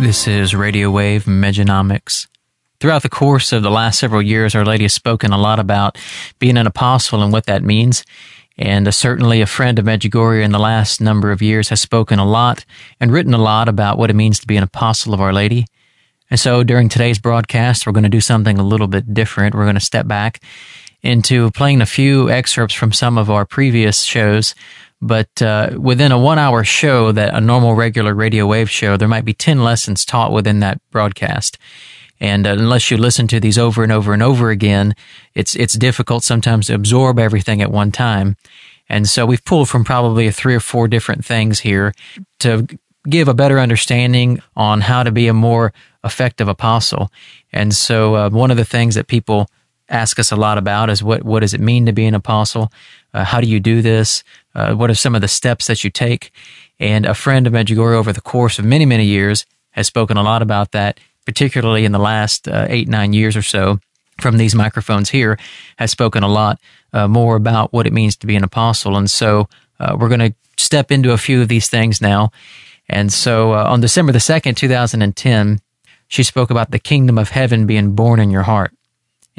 This is Radio Wave Mejanomics. Throughout the course of the last several years, Our Lady has spoken a lot about being an apostle and what that means. And uh, certainly a friend of Medjugorje in the last number of years has spoken a lot and written a lot about what it means to be an apostle of Our Lady. And so during today's broadcast, we're going to do something a little bit different. We're going to step back into playing a few excerpts from some of our previous shows but uh, within a one hour show that a normal regular radio wave show there might be 10 lessons taught within that broadcast. And uh, unless you listen to these over and over and over again it's it's difficult sometimes to absorb everything at one time. And so we've pulled from probably three or four different things here to give a better understanding on how to be a more effective apostle. And so uh, one of the things that people ask us a lot about is what what does it mean to be an apostle uh, how do you do this uh, what are some of the steps that you take? And a friend of Medjugorje over the course of many, many years has spoken a lot about that, particularly in the last uh, eight, nine years or so from these microphones here, has spoken a lot uh, more about what it means to be an apostle. And so uh, we're going to step into a few of these things now. And so uh, on December the 2nd, 2010, she spoke about the kingdom of heaven being born in your heart.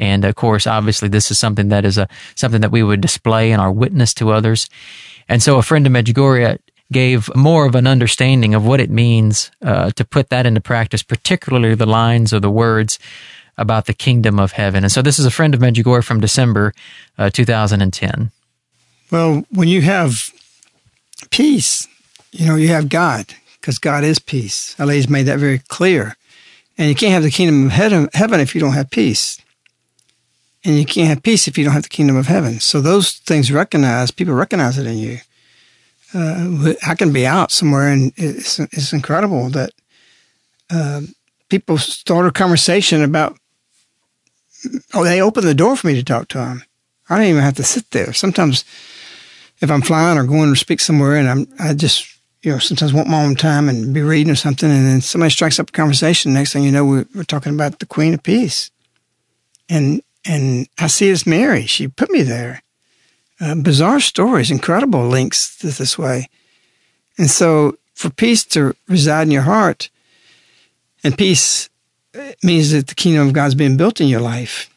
And of course, obviously, this is something that is a something that we would display in our witness to others. And so, a friend of Medjugorje gave more of an understanding of what it means uh, to put that into practice, particularly the lines or the words about the kingdom of heaven. And so, this is a friend of Medjugorje from December uh, 2010. Well, when you have peace, you know, you have God because God is peace. LA's made that very clear. And you can't have the kingdom of heaven if you don't have peace. And you can't have peace if you don't have the kingdom of heaven. So those things recognize, people recognize it in you. Uh, I can be out somewhere and it's, it's incredible that uh, people start a conversation about, oh, they open the door for me to talk to them. I don't even have to sit there. Sometimes if I'm flying or going to speak somewhere and I'm, I just, you know, sometimes want my own time and be reading or something. And then somebody strikes up a conversation. Next thing you know, we're, we're talking about the Queen of Peace. And And I see it's Mary. She put me there. Uh, bizarre stories, incredible links this way. And so for peace to reside in your heart, and peace means that the kingdom of God's being built in your life.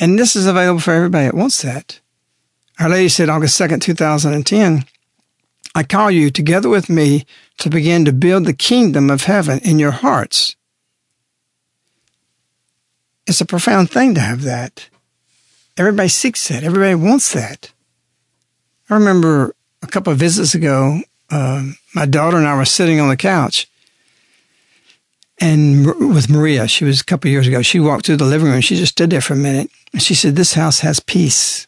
And this is available for everybody that wants that. Our Lady said August 2nd, 2010, I call you together with me to begin to build the kingdom of heaven in your hearts. It's a profound thing to have that. Everybody seeks that. Everybody wants that. I remember a couple of visits ago, uh, my daughter and I were sitting on the couch, and with Maria, she was a couple of years ago. She walked through the living room. She just stood there for a minute, and she said, "This house has peace."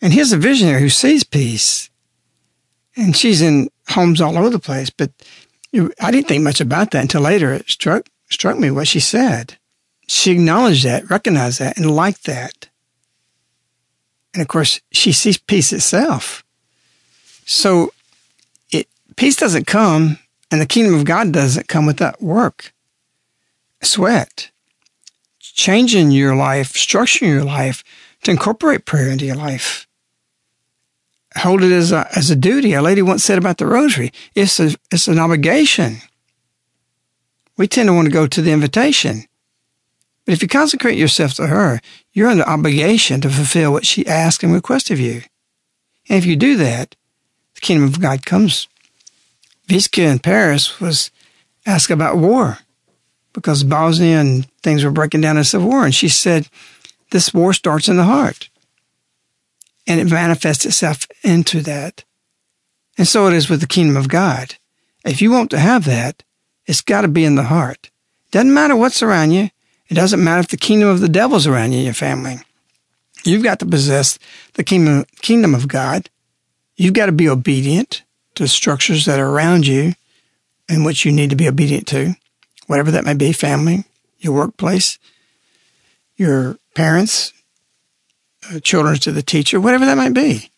And here's a visionary who sees peace, and she's in homes all over the place. But I didn't think much about that until later. It struck struck me what she said. She acknowledged that, recognized that, and liked that. And of course, she sees peace itself. So it, peace doesn't come, and the kingdom of God doesn't come without work, sweat, changing your life, structuring your life to incorporate prayer into your life. Hold it as a, as a duty. A lady once said about the rosary, it's, a, it's an obligation. We tend to want to go to the invitation. But if you consecrate yourself to her, you're under obligation to fulfill what she asks and requests of you. And if you do that, the kingdom of God comes. Vicka in Paris was asked about war because Bosnia and things were breaking down in civil war. And she said, this war starts in the heart. And it manifests itself into that. And so it is with the kingdom of God. If you want to have that, it's got to be in the heart. Doesn't matter what's around you. It doesn't matter if the kingdom of the devil's around you, your family. You've got to possess the kingdom, kingdom of God. You've got to be obedient to structures that are around you and which you need to be obedient to, whatever that may be, family, your workplace, your parents, uh, children to the teacher, whatever that might be.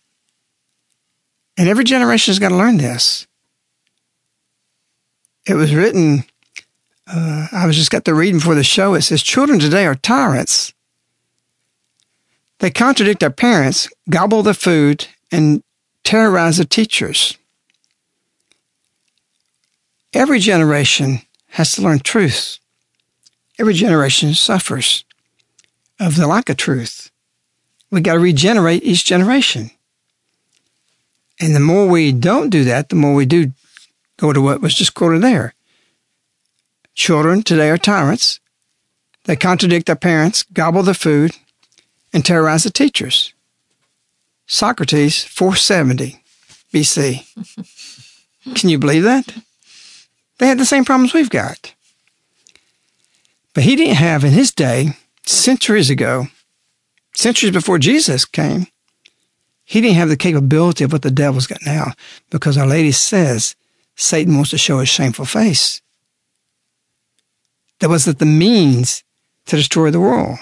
And every generation has got to learn this it was written, uh, I was just got the reading for the show. It says, Children today are tyrants. They contradict their parents, gobble the food, and terrorize the teachers. Every generation has to learn truth. Every generation suffers of the lack of truth. We got to regenerate each generation. And the more we don't do that, the more we do go to what was just quoted there. Children today are tyrants. They contradict their parents, gobble the food, and terrorize the teachers. Socrates, 470 BC. Can you believe that? They had the same problems we've got. But he didn't have in his day, centuries ago, centuries before Jesus came, he didn't have the capability of what the devil's got now because Our Lady says Satan wants to show his shameful face. That was not the means to destroy the world.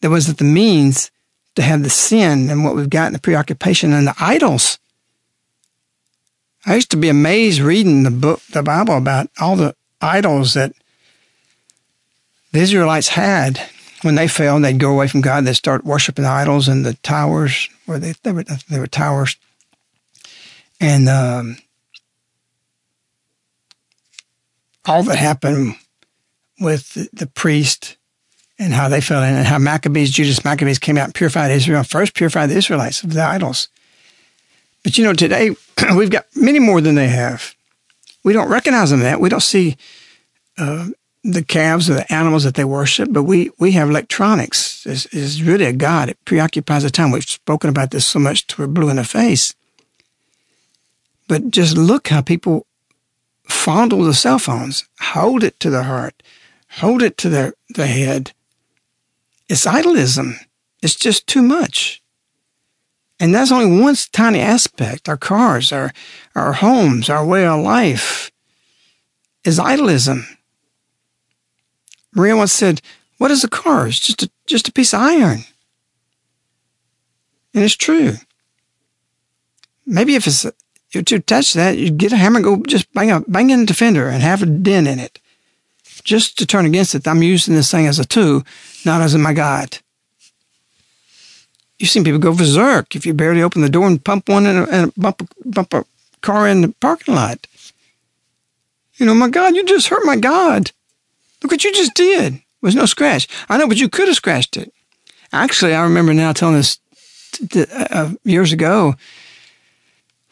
That was not the means to have the sin and what we've got in the preoccupation and the idols. I used to be amazed reading the book, the Bible about all the idols that the Israelites had when they fell and they'd go away from God. They'd start worshiping idols and the towers where they, they were, they were towers. And, um, all that happened with the, the priest and how they fell in and how Maccabees, Judas Maccabeus came out and purified Israel, first purified the Israelites of the idols. But you know, today we've got many more than they have. We don't recognize them that. We don't see uh, the calves or the animals that they worship, but we, we have electronics. It's, it's really a God. It preoccupies the time. We've spoken about this so much to we're blue in the face. But just look how people fondle the cell phones, hold it to the heart, hold it to the, the head. It's idolism. It's just too much. And that's only one tiny aspect. Our cars, our, our homes, our way of life is idolism. Maria once said, What is a car? It's just a, just a piece of iron. And it's true. Maybe if it's to touch that, you get a hammer and go just bang a bang in the fender and have a dent in it. just to turn against it. I'm using this thing as a tool, not as a my God. You've seen people go berserk if you barely open the door and pump one and, and bump, bump a car in the parking lot. You know, my God, you just hurt my God. Look what you just did. There was no scratch. I know, but you could have scratched it. Actually, I remember now telling this t- uh, years ago.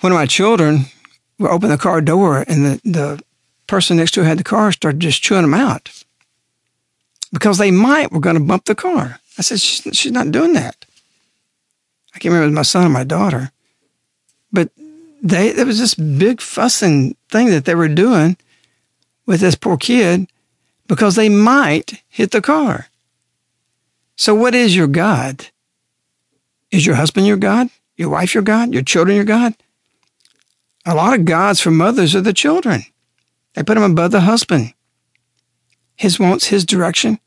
One of my children opened the car door, and the, the person next to her had the car started just chewing them out because they might were going to bump the car. I said, she's, she's not doing that. I can't remember it was my son or my daughter, but they there was this big fussing thing that they were doing with this poor kid because they might hit the car. So, what is your God? Is your husband your God? Your wife your God? Your children your God? A lot of gods for mothers are the children. They put them above the husband. His wants, his direction.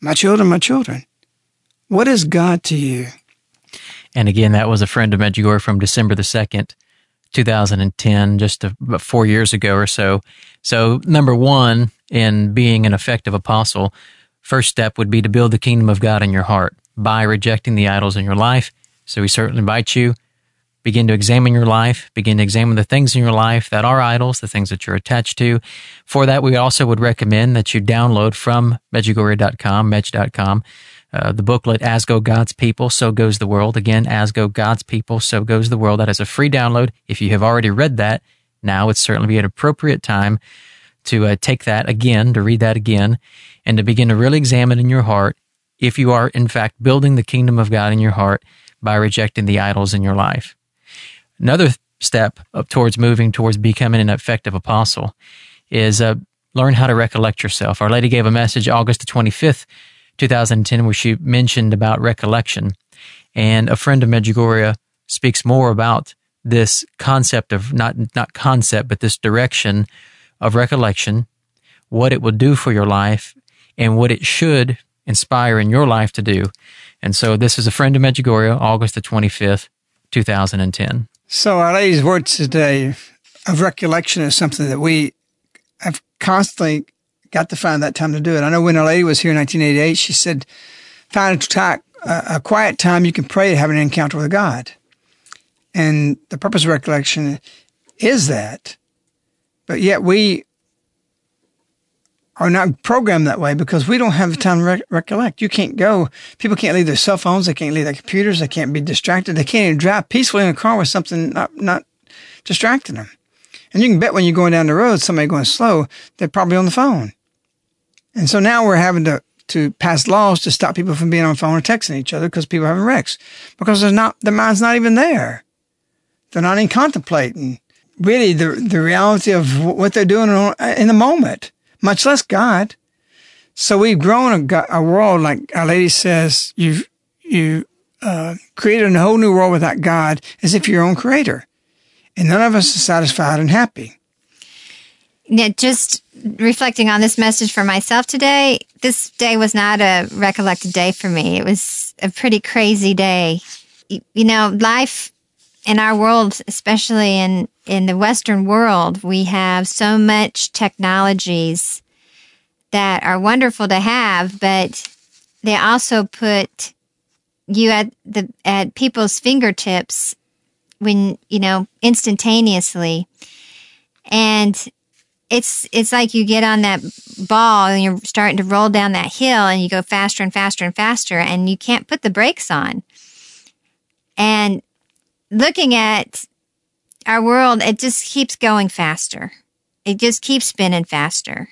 My children, my children. What is God to you? And again, that was a friend of Medjugorje from December the 2nd, 2010, just about four years ago or so. So, number one, in being an effective apostle, first step would be to build the kingdom of God in your heart by rejecting the idols in your life. So, we certainly invite you begin to examine your life, begin to examine the things in your life that are idols, the things that you're attached to. For that, we also would recommend that you download from medjugorje.com, medj.com, uh, the booklet, As Go God's People, So Goes the World. Again, As Go God's People, So Goes the World. That is a free download. If you have already read that, now would certainly be an appropriate time to uh, take that again, to read that again, and to begin to really examine in your heart if you are, in fact, building the kingdom of God in your heart by rejecting the idols in your life. Another step up towards moving towards becoming an effective apostle is uh, learn how to recollect yourself. Our Lady gave a message August the 25th, 2010, where she mentioned about recollection. And a friend of Medjugorje speaks more about this concept of not, not concept, but this direction of recollection, what it will do for your life and what it should inspire in your life to do. And so this is a friend of Medjugorje, August the 25th, 2010. So our lady's words today of recollection is something that we have constantly got to find that time to do it. I know when our lady was here in 1988, she said, find a, a quiet time you can pray to have an encounter with God. And the purpose of recollection is that. But yet we are not programmed that way because we don't have the time to re- recollect. You can't go. People can't leave their cell phones. They can't leave their computers. They can't be distracted. They can't even drive peacefully in a car with something not, not distracting them. And you can bet when you're going down the road, somebody going slow, they're probably on the phone. And so now we're having to, to pass laws to stop people from being on the phone or texting each other because people are having wrecks because there's not, their mind's not even there. They're not even contemplating really the, the reality of what they're doing in the moment much less God. So we've grown a, a world, like Our Lady says, you've, you uh, created a whole new world without God as if you're your own creator. And none of us are satisfied and happy. Yeah, just reflecting on this message for myself today, this day was not a recollected day for me. It was a pretty crazy day. You know, life in our world, especially in, in the Western world, we have so much technologies that are wonderful to have, but they also put you at the at people's fingertips when you know instantaneously. And it's it's like you get on that ball and you're starting to roll down that hill and you go faster and faster and faster and you can't put the brakes on. And looking at our world, it just keeps going faster. It just keeps spinning faster.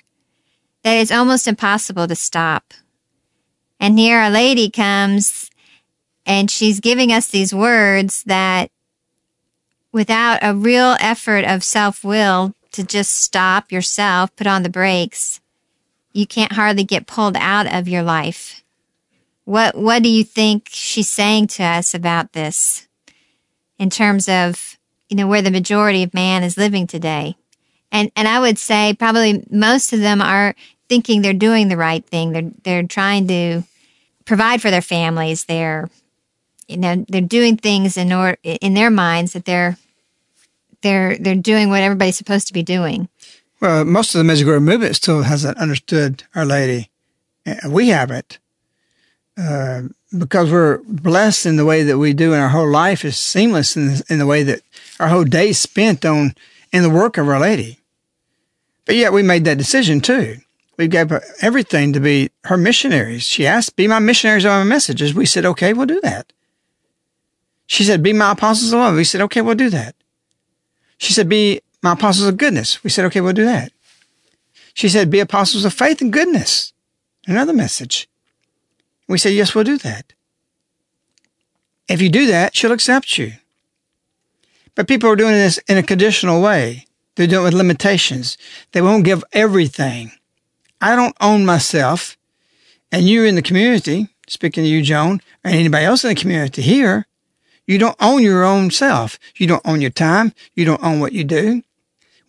That it's almost impossible to stop. And here a lady comes and she's giving us these words that without a real effort of self will to just stop yourself, put on the brakes, you can't hardly get pulled out of your life. What, what do you think she's saying to us about this? in terms of, you know, where the majority of man is living today. And, and I would say probably most of them are thinking they're doing the right thing. They're, they're trying to provide for their families. They're, you know, they're doing things in order, in their minds that they're, they're, they're doing what everybody's supposed to be doing. Well, most of the Medjugorje movement still hasn't understood Our Lady. We haven't. Uh, because we're blessed in the way that we do and our whole life is seamless in the, in the way that our whole day is spent on in the work of Our Lady. But yet we made that decision too. We gave everything to be her missionaries. She asked, be my missionaries on my messages. We said, okay, we'll do that. She said, be my apostles of love. We said, okay, we'll do that. She said, be my apostles of goodness. We said, okay, we'll do that. She said, be apostles of faith and goodness. Another message. We said, yes, we'll do that. If you do that, she'll accept you. But people are doing this in a conditional way. They're doing it with limitations. They won't give everything. I don't own myself. And you in the community, speaking to you, Joan, and anybody else in the community here, you don't own your own self. You don't own your time. You don't own what you do.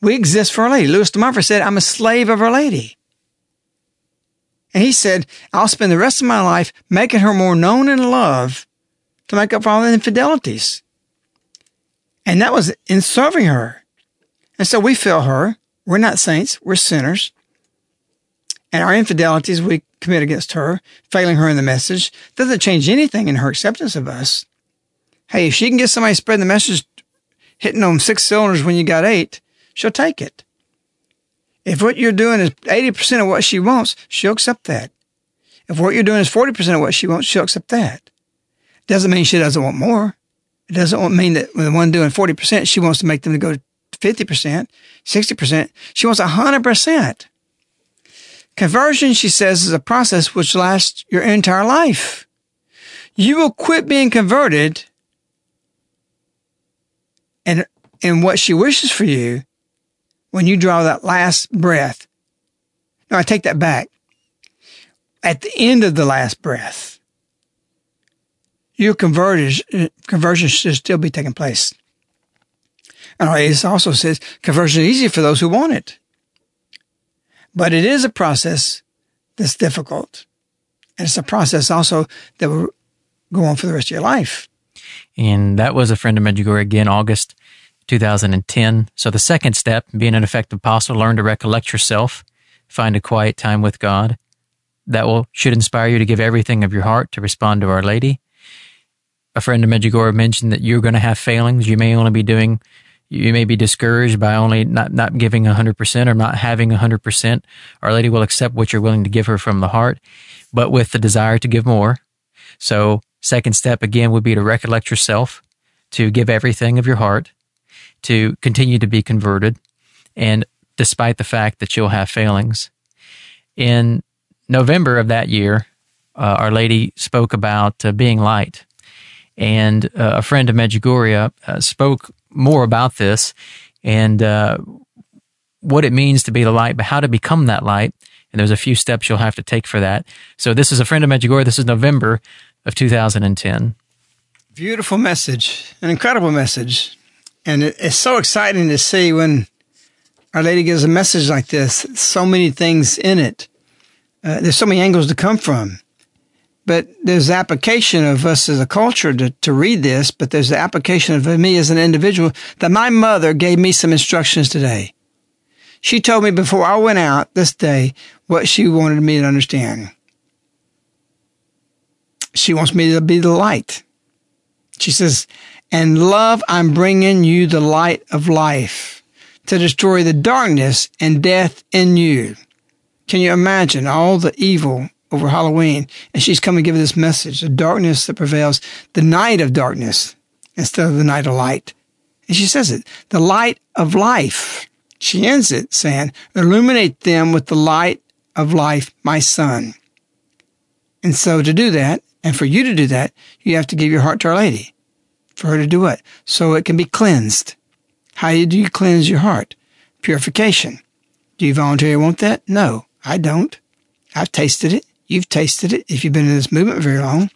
We exist for a lady. Louis de Montfort said, I'm a slave of our lady. And he said, I'll spend the rest of my life making her more known and loved to make up for all the infidelities. And that was in serving her. And so we fail her. We're not saints. We're sinners. And our infidelities we commit against her, failing her in the message, doesn't change anything in her acceptance of us. Hey, if she can get somebody spreading the message hitting on six cylinders when you got eight, she'll take it. If what you're doing is 80% of what she wants, she'll accept that. If what you're doing is 40% of what she wants, she'll accept that. Doesn't mean she doesn't want more. It doesn't mean that the one doing 40%, she wants to make them to go to 50%, 60%. She wants 100%. Conversion, she says, is a process which lasts your entire life. You will quit being converted and, and what she wishes for you when you draw that last breath. No, I take that back. At the end of the last breath, your conversion, conversion should still be taking place. And it also says conversion is easy for those who want it. But it is a process that's difficult. And it's a process also that will go on for the rest of your life. And that was a friend of Medjugorje again, August 2010. So the second step, being an effective apostle, learn to recollect yourself, find a quiet time with God. That will should inspire you to give everything of your heart to respond to Our Lady. A friend of Medjugorje mentioned that you're going to have failings. You may only be doing, you may be discouraged by only not, not giving 100% or not having 100%. Our Lady will accept what you're willing to give her from the heart, but with the desire to give more. So second step again would be to recollect yourself, to give everything of your heart, to continue to be converted, and despite the fact that you'll have failings. In November of that year, uh, Our Lady spoke about uh, being light. And uh, a friend of Medjugorje uh, spoke more about this and uh, what it means to be the light, but how to become that light. And there's a few steps you'll have to take for that. So this is a friend of Medjugorje. This is November of 2010. Beautiful message, an incredible message. And it's so exciting to see when Our Lady gives a message like this. So many things in it. Uh, there's so many angles to come from. But there's the application of us as a culture to, to read this, but there's the application of me as an individual that my mother gave me some instructions today. She told me before I went out this day what she wanted me to understand. She wants me to be the light. She says, and love, I'm bringing you the light of life to destroy the darkness and death in you. Can you imagine all the evil over Halloween? And she's coming to give this message, the darkness that prevails, the night of darkness instead of the night of light. And she says it, the light of life. She ends it saying, illuminate them with the light of life, my son. And so to do that, and for you to do that, you have to give your heart to Our Lady for her to do it so it can be cleansed. How do you cleanse your heart? Purification. Do you voluntarily want that? No, I don't. I've tasted it. You've tasted it if you've been in this movement very long.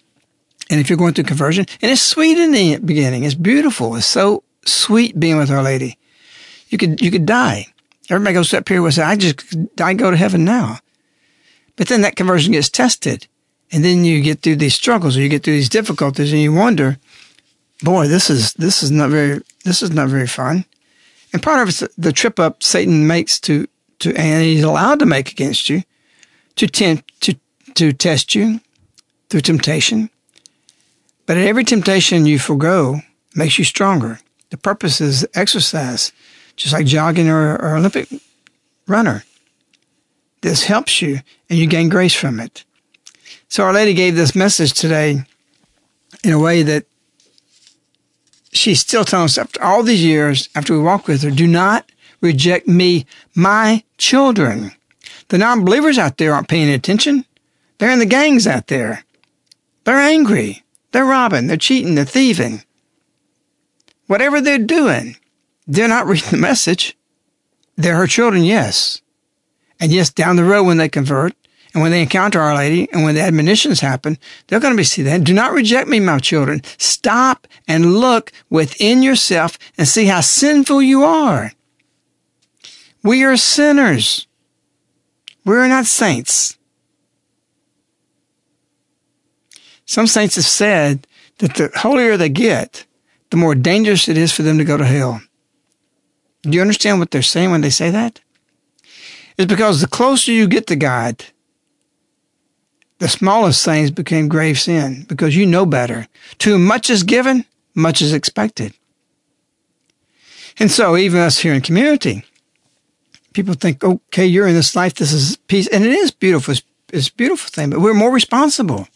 And if you're going through conversion, and it's sweet in the beginning. It's beautiful. It's so sweet being with Our Lady. You could, you could die. Everybody goes through that period where say, I just, I go to heaven now. But then that conversion gets tested. And then you get through these struggles or you get through these difficulties and you wonder, boy, this is this is not very this is not very fun. And part of it's the trip up Satan makes to to, and He's allowed to make against you to tempt to to test you through temptation. But at every temptation you forego makes you stronger. The purpose is exercise, just like jogging or, or Olympic runner. This helps you and you gain grace from it. So Our Lady gave this message today in a way that she's still telling us after all these years, after we walk with her, do not reject me, my children. The non believers out there aren't paying attention. They're in the gangs out there. They're angry. They're robbing. They're cheating. They're thieving. Whatever they're doing, they're not reading the message. They're her children, yes. And yes, down the road when they convert and when they encounter Our Lady and when the admonitions happen, they're going to be see that. Do not reject me, my children. Stop and look within yourself and see how sinful you are. We are sinners. We're not saints. Some saints have said that the holier they get, the more dangerous it is for them to go to hell. Do you understand what they're saying when they say that? It's because the closer you get to God, the smallest things became grave sin because you know better. Too much is given, much is expected. And so, even us here in community, people think, okay, you're in this life, this is peace. And it is beautiful. It's, it's a beautiful thing, but we're more responsible.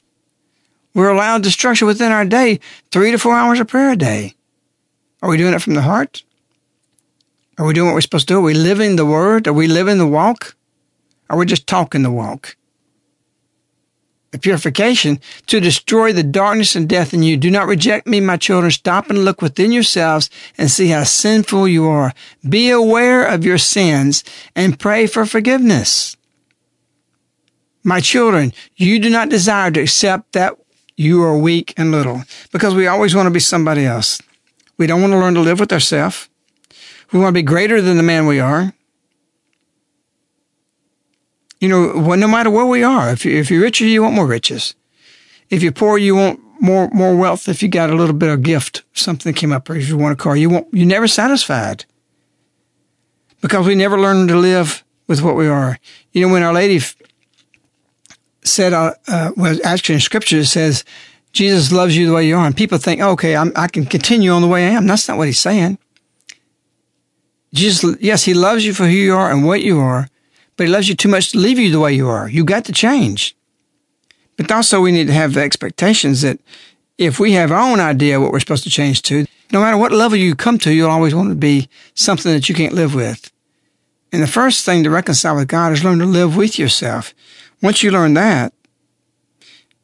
We're allowed to structure within our day three to four hours of prayer a day. Are we doing it from the heart? Are we doing what we're supposed to do? Are we living the word? Are we living the walk? Are we just talking the walk? The purification to destroy the darkness and death in you. Do not reject me, my children. Stop and look within yourselves and see how sinful you are. Be aware of your sins and pray for forgiveness. My children, you do not desire to accept that you are weak and little because we always want to be somebody else. We don't want to learn to live with ourselves. We want to be greater than the man we are. You know, no matter where we are, if, you, if you're richer, you want more riches. If you're poor, you want more more wealth. If you got a little bit of gift, something came up, or if you want a car, you want you're never satisfied because we never learn to live with what we are. You know, when Our Lady said, uh, uh, well, actually in scripture it says, Jesus loves you the way you are. And people think, oh, okay, I'm, I can continue on the way I am. That's not what he's saying. Jesus, yes, he loves you for who you are and what you are, but he loves you too much to leave you the way you are. You got to change. But also we need to have the expectations that if we have our own idea what we're supposed to change to, no matter what level you come to, you'll always want to be something that you can't live with. And the first thing to reconcile with God is learn to live with yourself. Once you learn that,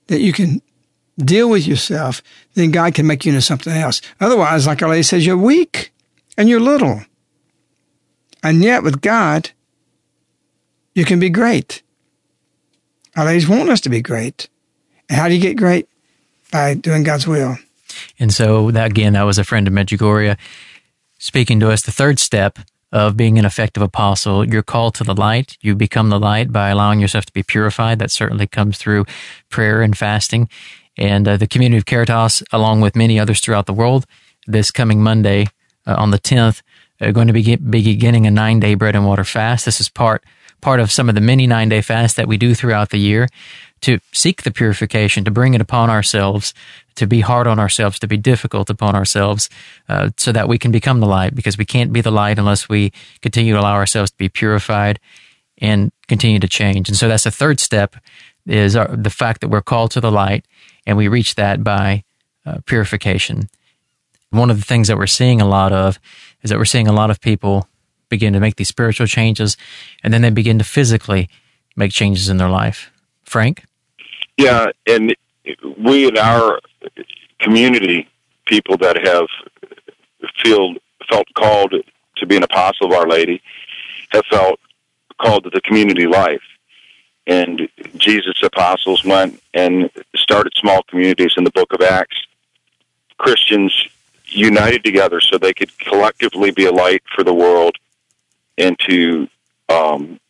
that you can deal with yourself, then God can make you into something else. Otherwise, like our lady says, you're weak and you're little. And yet with God, you can be great. Our ladies want us to be great. And how do you get great? By doing God's will. And so that again, that was a friend of Medjugorje speaking to us. The third step of being an effective apostle. You're called to the light. You become the light by allowing yourself to be purified. That certainly comes through prayer and fasting. And uh, the community of Caritas, along with many others throughout the world, this coming Monday uh, on the 10th, are going to be, be beginning a nine day bread and water fast. This is part part of some of the many nine day fasts that we do throughout the year to seek the purification, to bring it upon ourselves, to be hard on ourselves, to be difficult upon ourselves, uh, so that we can become the light, because we can't be the light unless we continue to allow ourselves to be purified and continue to change. And so that's the third step is our, the fact that we're called to the light and we reach that by uh, purification. One of the things that we're seeing a lot of is that we're seeing a lot of people begin to make these spiritual changes and then they begin to physically make changes in their life. Frank? Yeah, and we in our community, people that have feel felt called to be an apostle of Our Lady, have felt called to the community life. And Jesus' apostles went and started small communities in the book of Acts. Christians united together so they could collectively be a light for the world and to um,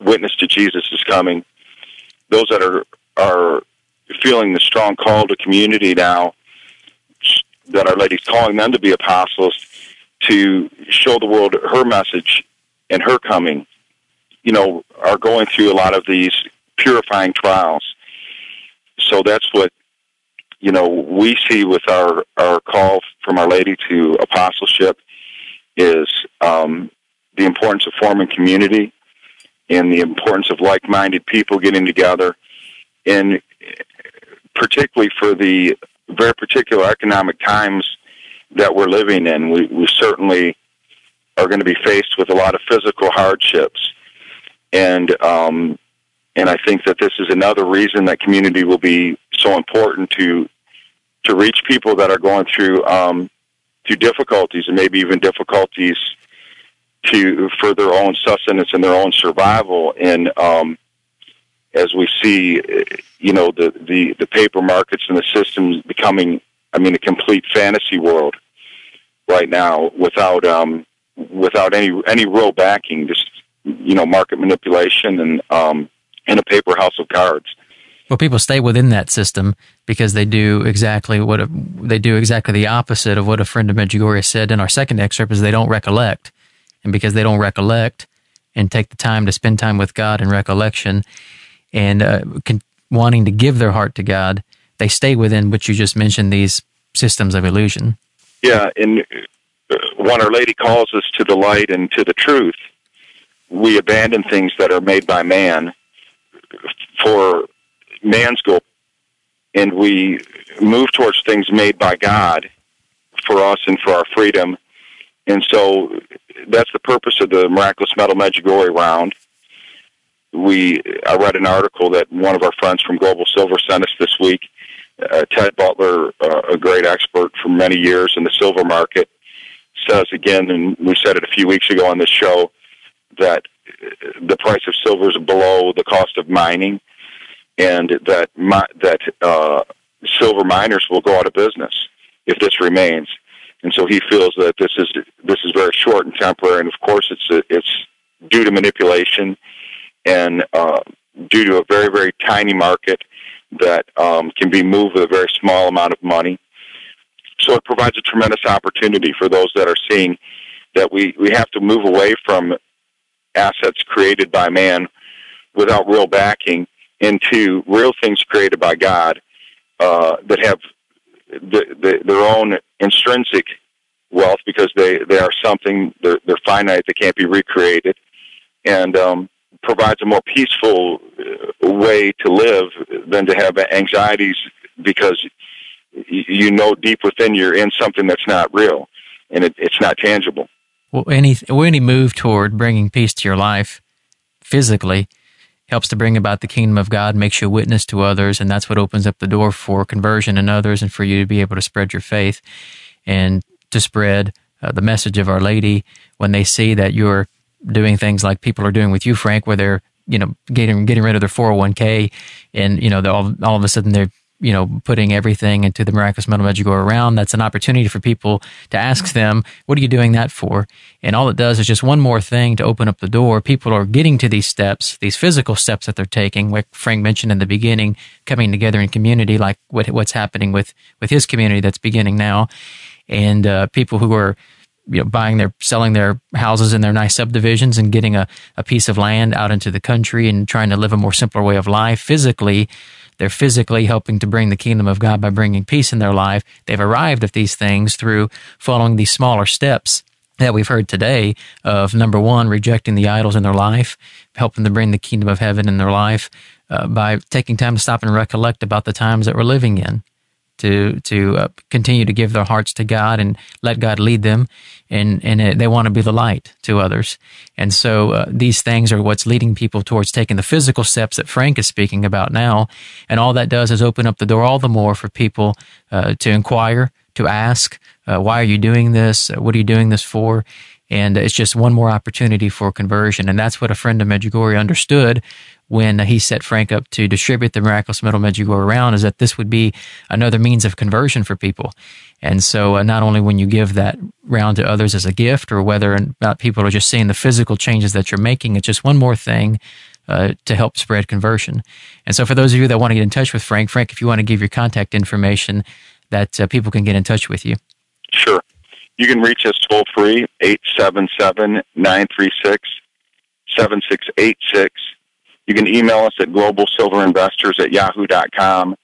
witness to Jesus' is coming. Those that are are feeling the strong call to community now that Our Lady's calling them to be apostles to show the world her message and her coming you know, are going through a lot of these purifying trials. So that's what you know we see with our our call from Our Lady to apostleship is um, the importance of forming community and the importance of like-minded people getting together, and particularly for the very particular economic times that we're living in, we, we certainly are going to be faced with a lot of physical hardships, and um, and I think that this is another reason that community will be so important to to reach people that are going through um, through difficulties and maybe even difficulties to for their own sustenance and their own survival. And um, as we see, you know, the, the the paper markets and the systems becoming, I mean, a complete fantasy world right now without um, without any any real backing, just you know, market manipulation and um, in a paper house of cards. Well, people stay within that system because they do exactly what a, they do exactly the opposite of what a friend of Medjugorje said in our second excerpt is they don't recollect, and because they don't recollect and take the time to spend time with God in recollection and uh, con- wanting to give their heart to God, they stay within what you just mentioned these systems of illusion. Yeah, and uh, when Our Lady calls us to the light and to the truth, we abandon things that are made by man for man's goal, and we move towards things made by God for us and for our freedom. And so that's the purpose of the Miraculous Medal Medjugorje round. We, I read an article that one of our friends from Global Silver sent us this week. Uh, Ted Butler, uh, a great expert for many years in the silver market, says again, and we said it a few weeks ago on this show, that the price of silver is below the cost of mining, and that that uh, silver miners will go out of business if this remains. And so he feels that this is this is very short and temporary, and of course it's it's due to manipulation and uh, due to a very very tiny market that um, can be moved with a very small amount of money. So it provides a tremendous opportunity for those that are seeing that we, we have to move away from assets created by man without real backing into real things created by God uh, that have the, the, their own intrinsic wealth because they, they are something they're, they're finite they can't be recreated and um, provides a more peaceful uh, way to live than to have anxieties because you know deep within you're in something that's not real and it, it's not tangible. Well, any any move toward bringing peace to your life physically helps to bring about the kingdom of God, makes you a witness to others, and that's what opens up the door for conversion in others and for you to be able to spread your faith and to spread uh, the message of Our Lady when they see that you're doing things like people are doing with you, Frank, where they're you know getting getting rid of their 401k and you know all all of a sudden they're you know, putting everything into the miraculous medal Medjugorje around, that's an opportunity for people to ask them, what are you doing that for? And all it does is just one more thing to open up the door. People are getting to these steps, these physical steps that they're taking, like Frank mentioned in the beginning, coming together in community, like what, what's happening with, with his community that's beginning now. And, uh, people who are, you know, buying their, selling their houses in their nice subdivisions and getting a, a piece of land out into the country and trying to live a more simpler way of life physically they're physically helping to bring the kingdom of God by bringing peace in their life. They've arrived at these things through following these smaller steps that we've heard today of number one, rejecting the idols in their life, helping to bring the kingdom of heaven in their life uh, by taking time to stop and recollect about the times that we're living in to to uh, continue to give their hearts to God and let God lead them, and and it, they want to be the light to others. And so uh, these things are what's leading people towards taking the physical steps that Frank is speaking about now. And all that does is open up the door all the more for people uh, to inquire, to ask, uh, why are you doing this? What are you doing this for? And it's just one more opportunity for conversion. And that's what a friend of Medjugorje understood when he set Frank up to distribute the miraculous medal Medjugorje around is that this would be another means of conversion for people. And so, uh, not only when you give that round to others as a gift, or whether or people are just seeing the physical changes that you're making, it's just one more thing uh, to help spread conversion. And so, for those of you that want to get in touch with Frank, Frank, if you want to give your contact information that uh, people can get in touch with you. Sure. You can reach us toll free, 877 936 7686. You can email us at globalsilverinvestors at yahoo.com,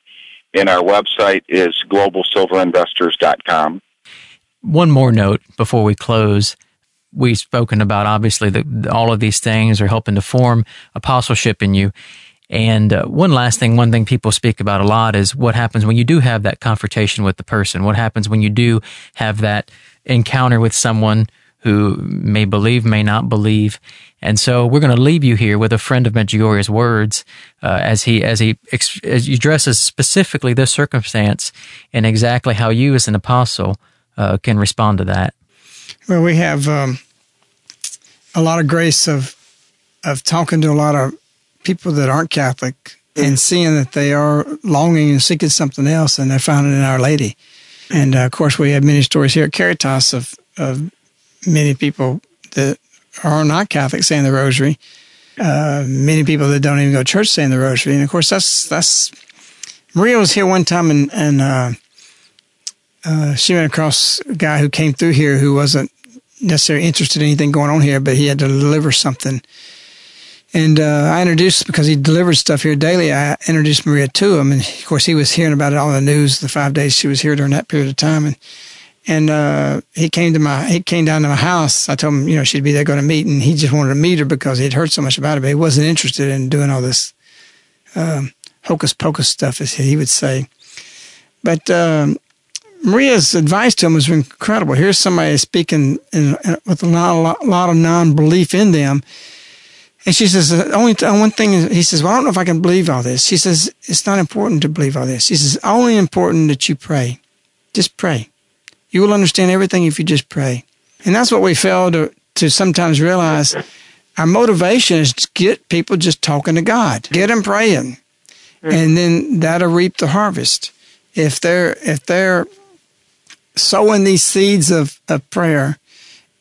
and our website is globalsilverinvestors.com. One more note before we close. We've spoken about obviously that all of these things are helping to form apostleship in you. And uh, one last thing, one thing people speak about a lot is what happens when you do have that confrontation with the person. What happens when you do have that encounter with someone who may believe, may not believe. And so we're going to leave you here with a friend of Medjugorje's words uh, as he as he as he addresses specifically this circumstance and exactly how you as an apostle uh, can respond to that. Well, we have um, a lot of grace of of talking to a lot of people that aren't Catholic and seeing that they are longing and seeking something else, and they found it in Our Lady. And uh, of course, we have many stories here at Caritas of, of many people that are not Catholic saying the Rosary. Uh, many people that don't even go to church saying the Rosary, and of course, that's that's. Maria was here one time, and and uh, uh, she ran across a guy who came through here who wasn't necessarily interested in anything going on here, but he had to deliver something. And uh, I introduced because he delivered stuff here daily. I introduced Maria to him, and of course, he was hearing about it all in the news. The five days she was here during that period of time, and and uh, he came to my he came down to my house. I told him, you know, she'd be there going to meet, and he just wanted to meet her because he'd heard so much about her, but he wasn't interested in doing all this um, hocus pocus stuff, as he would say. But um, Maria's advice to him was incredible. Here's somebody speaking in, in, with a lot, a lot of non belief in them. And she says, the only one thing is, he says, well, I don't know if I can believe all this. She says, it's not important to believe all this. She says, only important that you pray. Just pray. You will understand everything if you just pray. And that's what we fail to, to sometimes realize. Our motivation is to get people just talking to God, get them praying, mm-hmm. and then that'll reap the harvest. If they're, if they're sowing these seeds of, of prayer,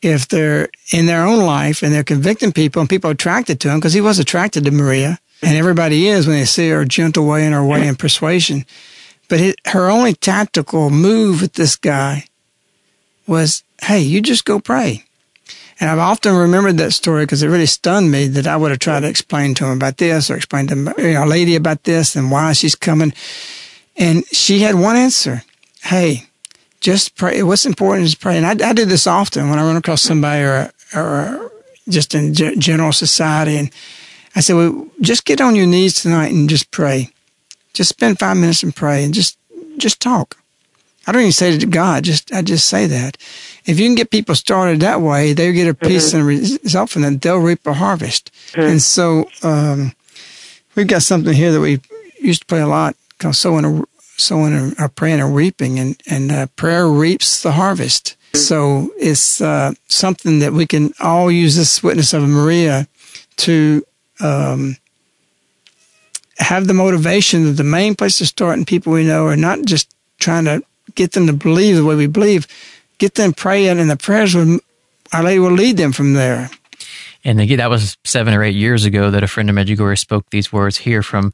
if they're in their own life and they're convicting people and people are attracted to him, because he was attracted to Maria, and everybody is when they see her gentle way and her way in persuasion. But it, her only tactical move with this guy was, hey, you just go pray. And I've often remembered that story because it really stunned me that I would have tried to explain to him about this or explain to a lady about this and why she's coming. And she had one answer. Hey, just pray. What's important is pray. And I, I do this often when I run across somebody or, or just in g- general society. And I say, well, just get on your knees tonight and just pray. Just spend five minutes and pray and just, just talk. I don't even say it to God. Just, I just say that. If you can get people started that way, they'll get a peace mm-hmm. and result from that. They'll reap a harvest. Mm-hmm. And so, um, we've got something here that we used to play a lot called sowing a, sowing are praying and reaping, and and uh, prayer reaps the harvest. So it's uh, something that we can all use this witness of Maria to um, have the motivation that the main place to start in people we know are not just trying to get them to believe the way we believe, get them praying, and the prayers will, Our Lady will lead them from there. And again, that was seven or eight years ago that a friend of Medjugorje spoke these words here from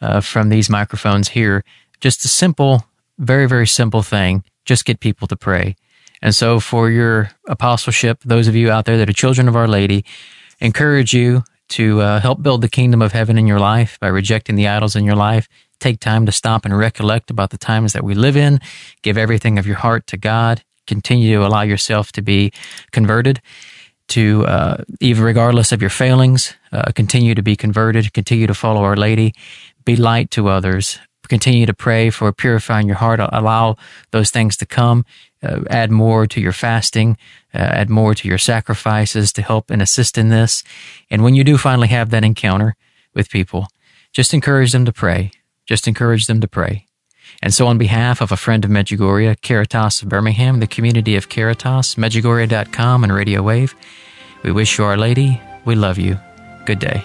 uh, from these microphones here. Just a simple, very, very simple thing. Just get people to pray. And so for your apostleship, those of you out there that are children of Our Lady, encourage you to uh, help build the kingdom of heaven in your life by rejecting the idols in your life. Take time to stop and recollect about the times that we live in. Give everything of your heart to God. Continue to allow yourself to be converted to, uh, even regardless of your failings, uh, continue to be converted, continue to follow Our Lady, be light to others, continue to pray for purifying your heart. Allow those things to come. Uh, add more to your fasting. Uh, add more to your sacrifices to help and assist in this. And when you do finally have that encounter with people, just encourage them to pray. Just encourage them to pray. And so on behalf of a friend of Medjugorje, Caritas of Birmingham, the community of Caritas, Medjugorje.com and Radio Wave, we wish you Our Lady. We love you. Good day.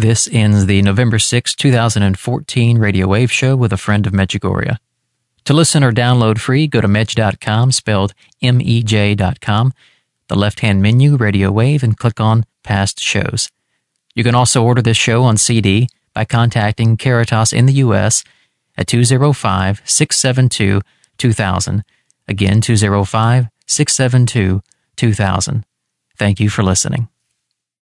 This ends the November 6, 2014 Radio Wave Show with a friend of Medjugorje. To listen or download free, go to mej.com, spelled M-E-J.com, the left-hand menu, Radio Wave, and click on Past Shows. You can also order this show on CD by contacting Caritas in the U.S. at 205-672-2000. Again, 205-672-2000. Thank you for listening.